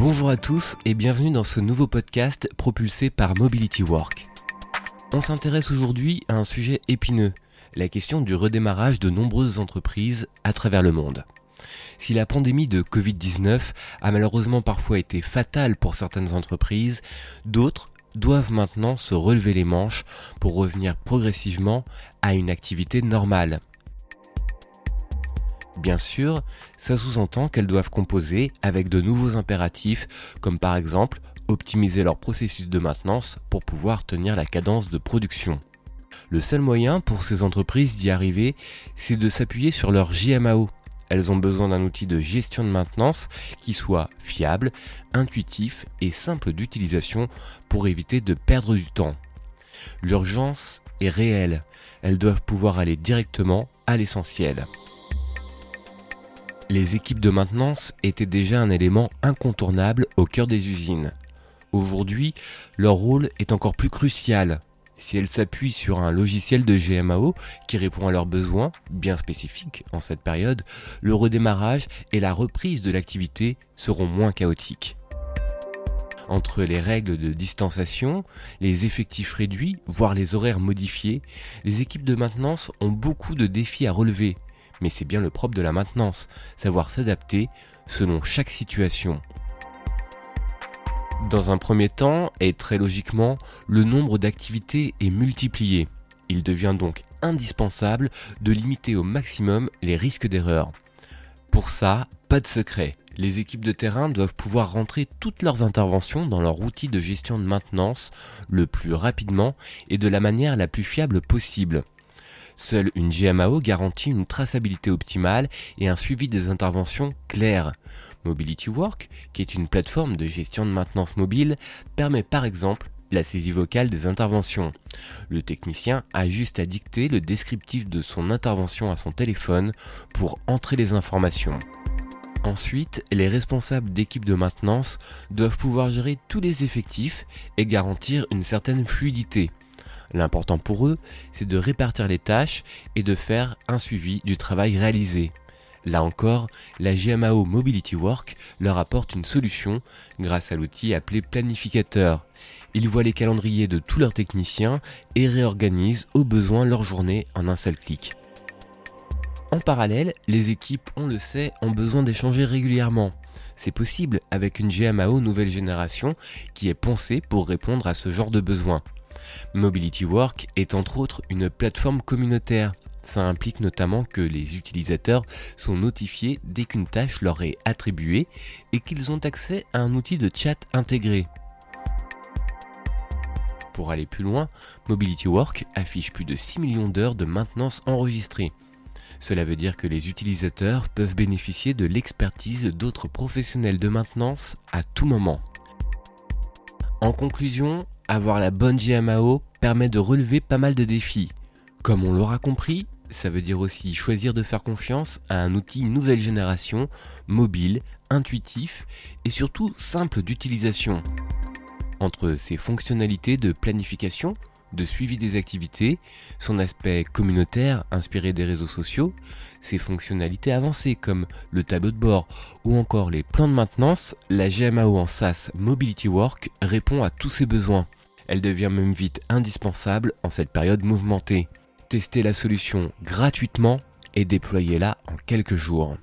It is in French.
Bonjour à tous et bienvenue dans ce nouveau podcast propulsé par Mobility Work. On s'intéresse aujourd'hui à un sujet épineux, la question du redémarrage de nombreuses entreprises à travers le monde. Si la pandémie de Covid-19 a malheureusement parfois été fatale pour certaines entreprises, d'autres doivent maintenant se relever les manches pour revenir progressivement à une activité normale. Bien sûr, ça sous-entend qu'elles doivent composer avec de nouveaux impératifs, comme par exemple optimiser leur processus de maintenance pour pouvoir tenir la cadence de production. Le seul moyen pour ces entreprises d'y arriver, c'est de s'appuyer sur leur JMAO. Elles ont besoin d'un outil de gestion de maintenance qui soit fiable, intuitif et simple d'utilisation pour éviter de perdre du temps. L'urgence est réelle, elles doivent pouvoir aller directement à l'essentiel les équipes de maintenance étaient déjà un élément incontournable au cœur des usines. Aujourd'hui, leur rôle est encore plus crucial. Si elles s'appuient sur un logiciel de GMAO qui répond à leurs besoins, bien spécifiques en cette période, le redémarrage et la reprise de l'activité seront moins chaotiques. Entre les règles de distanciation, les effectifs réduits, voire les horaires modifiés, les équipes de maintenance ont beaucoup de défis à relever mais c'est bien le propre de la maintenance, savoir s'adapter selon chaque situation. Dans un premier temps, et très logiquement, le nombre d'activités est multiplié. Il devient donc indispensable de limiter au maximum les risques d'erreur. Pour ça, pas de secret. Les équipes de terrain doivent pouvoir rentrer toutes leurs interventions dans leur outil de gestion de maintenance le plus rapidement et de la manière la plus fiable possible. Seule une GMAO garantit une traçabilité optimale et un suivi des interventions claires. Mobility Work, qui est une plateforme de gestion de maintenance mobile, permet par exemple la saisie vocale des interventions. Le technicien a juste à dicter le descriptif de son intervention à son téléphone pour entrer les informations. Ensuite, les responsables d'équipe de maintenance doivent pouvoir gérer tous les effectifs et garantir une certaine fluidité. L'important pour eux, c'est de répartir les tâches et de faire un suivi du travail réalisé. Là encore, la GMAO Mobility Work leur apporte une solution grâce à l'outil appelé planificateur. Ils voient les calendriers de tous leurs techniciens et réorganisent au besoin leur journée en un seul clic. En parallèle, les équipes, on le sait, ont besoin d'échanger régulièrement. C'est possible avec une GMAO nouvelle génération qui est pensée pour répondre à ce genre de besoins. Mobility Work est entre autres une plateforme communautaire. Ça implique notamment que les utilisateurs sont notifiés dès qu'une tâche leur est attribuée et qu'ils ont accès à un outil de chat intégré. Pour aller plus loin, Mobility Work affiche plus de 6 millions d'heures de maintenance enregistrées. Cela veut dire que les utilisateurs peuvent bénéficier de l'expertise d'autres professionnels de maintenance à tout moment. En conclusion, avoir la bonne GMAO permet de relever pas mal de défis. Comme on l'aura compris, ça veut dire aussi choisir de faire confiance à un outil nouvelle génération, mobile, intuitif et surtout simple d'utilisation. Entre ses fonctionnalités de planification, de suivi des activités, son aspect communautaire inspiré des réseaux sociaux, ses fonctionnalités avancées comme le tableau de bord ou encore les plans de maintenance, la GMAO en SaaS Mobility Work répond à tous ses besoins. Elle devient même vite indispensable en cette période mouvementée. Testez la solution gratuitement et déployez-la en quelques jours.